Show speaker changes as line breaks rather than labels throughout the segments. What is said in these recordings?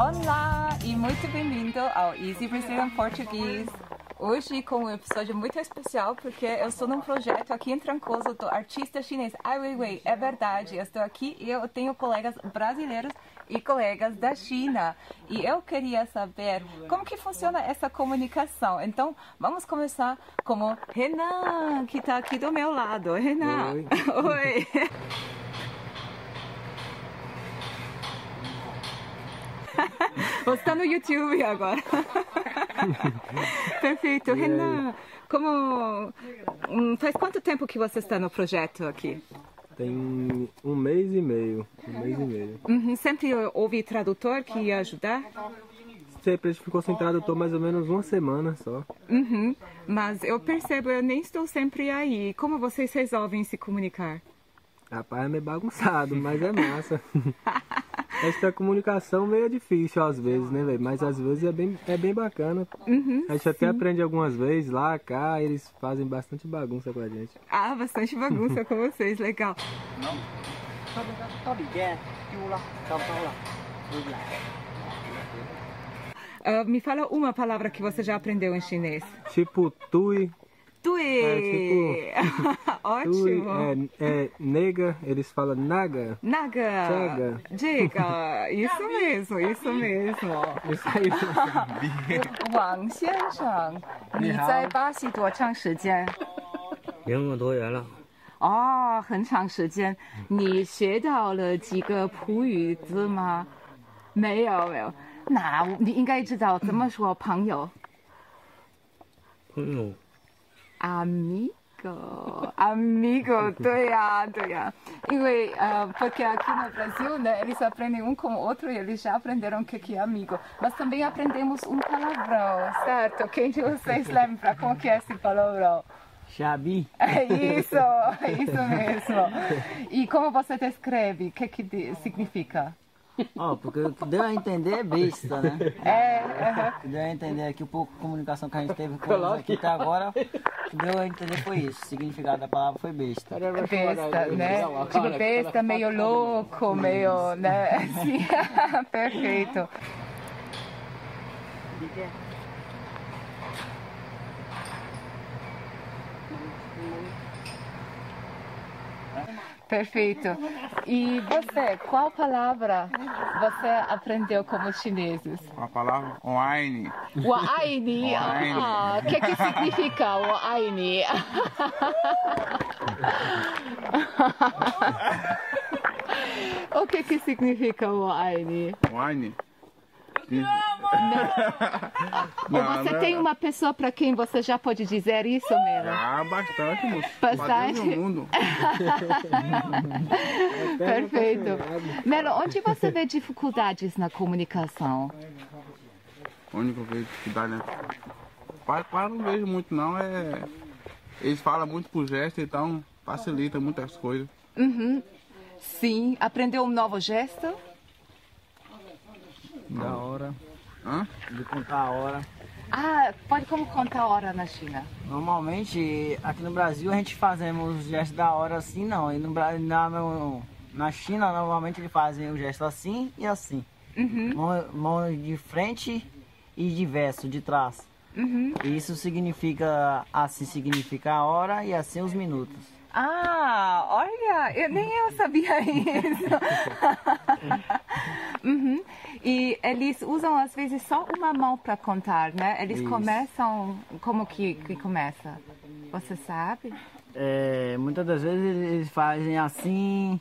Olá e muito bem-vindo ao Easy Brazilian Português. Hoje com um episódio muito especial porque eu estou num projeto aqui em Trancoso do artista chinês Ai Weiwei. É verdade, eu estou aqui e eu tenho colegas brasileiros e colegas da China. E eu queria saber como que funciona essa comunicação. Então, vamos começar com o Renan, que está aqui do meu lado. Renan.
Oi.
Oi. Está no YouTube agora. Perfeito. Renan, como hum, faz quanto tempo que você está no projeto aqui?
Tem um mês e meio. Um mês e meio.
Uhum, Sempre houve tradutor que ia ajudar?
Sempre a gente ficou sem tradutor mais ou menos uma semana só.
Uhum. Mas eu percebo, eu nem estou sempre aí. Como vocês resolvem se comunicar?
Rapaz, é meio bagunçado, mas é massa. Essa comunicação meio difícil às vezes, né, velho? Mas às vezes é bem, é bem bacana.
Uhum,
a gente sim. até aprende algumas vezes lá, cá, eles fazem bastante bagunça com a gente.
Ah, bastante bagunça com vocês, legal. Uh, me fala uma palavra que você já aprendeu em chinês.
Tipo, tui, É, tui
Ótimo!
é, é nega, eles falam naga.
Naga!
Chega.
Diga! Isso mesmo, isso mesmo.
Isso aí.
王先生，你在巴西多长时间？
两个多月了，
哦，很长时间。你学到了几个葡语字吗？没有，没有。那你应该知道怎么说朋友
朋友，
，amigo。Amigo, 对呀、对呀、因为呃porque aqui no Brasil, né, eles aprendem um com o outro e eles já aprenderam o que que é amigo. Mas também aprendemos um palavrão, certo? Quem de vocês lembra como que é esse palavrão?
傻逼，
É isso, é isso mesmo. E como você descreve, o que, que de- significa?
Ó, porque o que deu a entender é besta, né?
É, aham.
O que deu a entender aqui, o pouco de comunicação que a gente teve com eles aqui até agora, o que deu a entender foi isso. O significado da palavra foi besta.
besta, né? Tipo, besta, meio louco, meio, né? Assim, perfeito. Perfeito. E você, qual palavra você aprendeu com os chineses?
A palavra online.
O Aini. Ah, o que, que significa o Aini? o que, que significa o Aini?
Online?
Ou você tem uma pessoa para quem você já pode dizer isso mesmo?
Ah, bastante, moço.
Bastante?
No mundo.
Perfeito. Melo, onde você vê dificuldades na comunicação?
Onde que eu vejo dificuldade, né? Para, para não vejo muito não, é. Eles falam muito por gesto, então facilita muitas coisas.
Sim, aprendeu um novo gesto?
Da hora,
Hã?
de contar a hora.
Ah, pode como contar a hora na China?
Normalmente, aqui no Brasil, a gente fazemos o gesto da hora assim, não. E no, na, no- na China, normalmente eles fazem o gesto assim e assim. Mão, mão de frente e de verso, de trás. E Isso significa, assim significa a hora e assim os minutos.
Ah, olha, eu, nem eu sabia isso. Uhum. E eles usam às vezes só uma mão para contar, né? Eles
Isso.
começam, como que, que começa? Você sabe?
É, muitas das vezes eles fazem assim,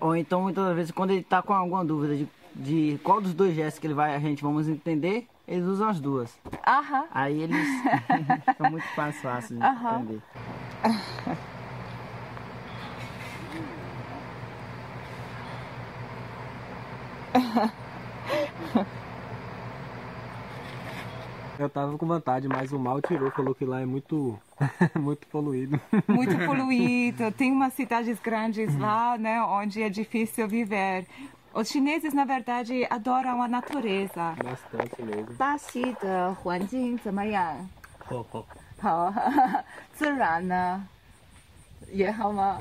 ou então muitas das vezes quando ele está com alguma dúvida de, de qual dos dois gestos que ele vai, a gente vamos entender, eles usam as duas.
Aham.
Aí eles fica muito mais fácil de
Aham.
entender.
Eu tava com vontade, mas o mal tirou, falou que lá é muito, muito poluído.
Muito poluído. Tem umas cidades grandes lá, né, onde é difícil viver. Os chineses, na verdade, adoram a natureza.
Bastante mesmo.
巴西的环境怎么样？
好好，
好，自然呢也好吗？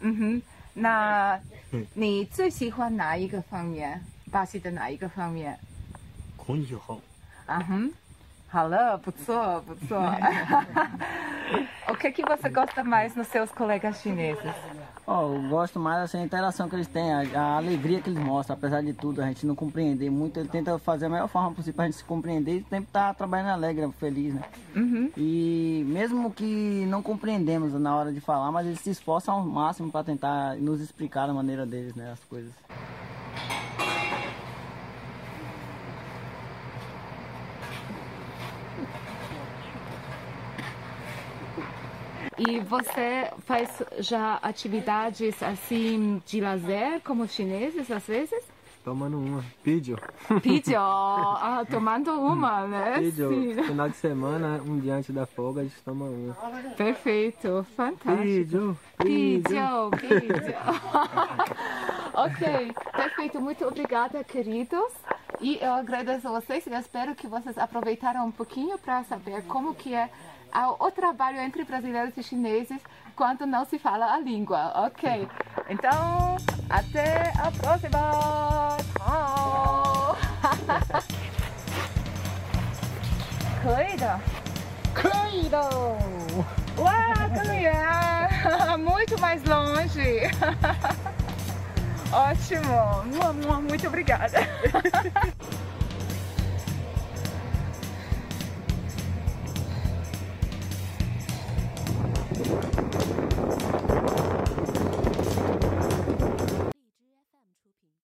嗯哼，那你最喜欢哪一个方面？ 巴西的哪一个方面？
混以后，
Aham. Hello, putzô, putzô. o que que você gosta mais nos seus colegas chineses?
Ó, eu gosto mais dessa interação que eles têm, a, a alegria que eles mostram, apesar de tudo, a gente não compreender muito, ele tenta fazer a melhor forma possível pra gente se compreender e sempre estar trabalhando alegre, feliz, né? E mesmo que não compreendemos na hora de falar, mas eles se esforçam ao máximo para tentar nos explicar da maneira deles, né, as coisas.
E você faz já atividades assim de lazer, como os chineses às vezes?
Tomando uma. Pídio.
Vídeo, ah, tomando uma, né?
Pídio.
Sim.
Final de semana, um dia antes da folga, a gente toma uma.
Perfeito, fantástico.
Pídio.
Vídeo, vídeo. ok, perfeito. Muito obrigada, queridos. E eu agradeço a vocês e espero que vocês aproveitaram um pouquinho para saber como que é a- o trabalho entre brasileiros e chineses quando não se fala a língua, ok? Então, até a próxima! Tchau! 可以的。可以的。Uau,更远, muito mais longe. Ótimo, Mua, mua, muito obrigada.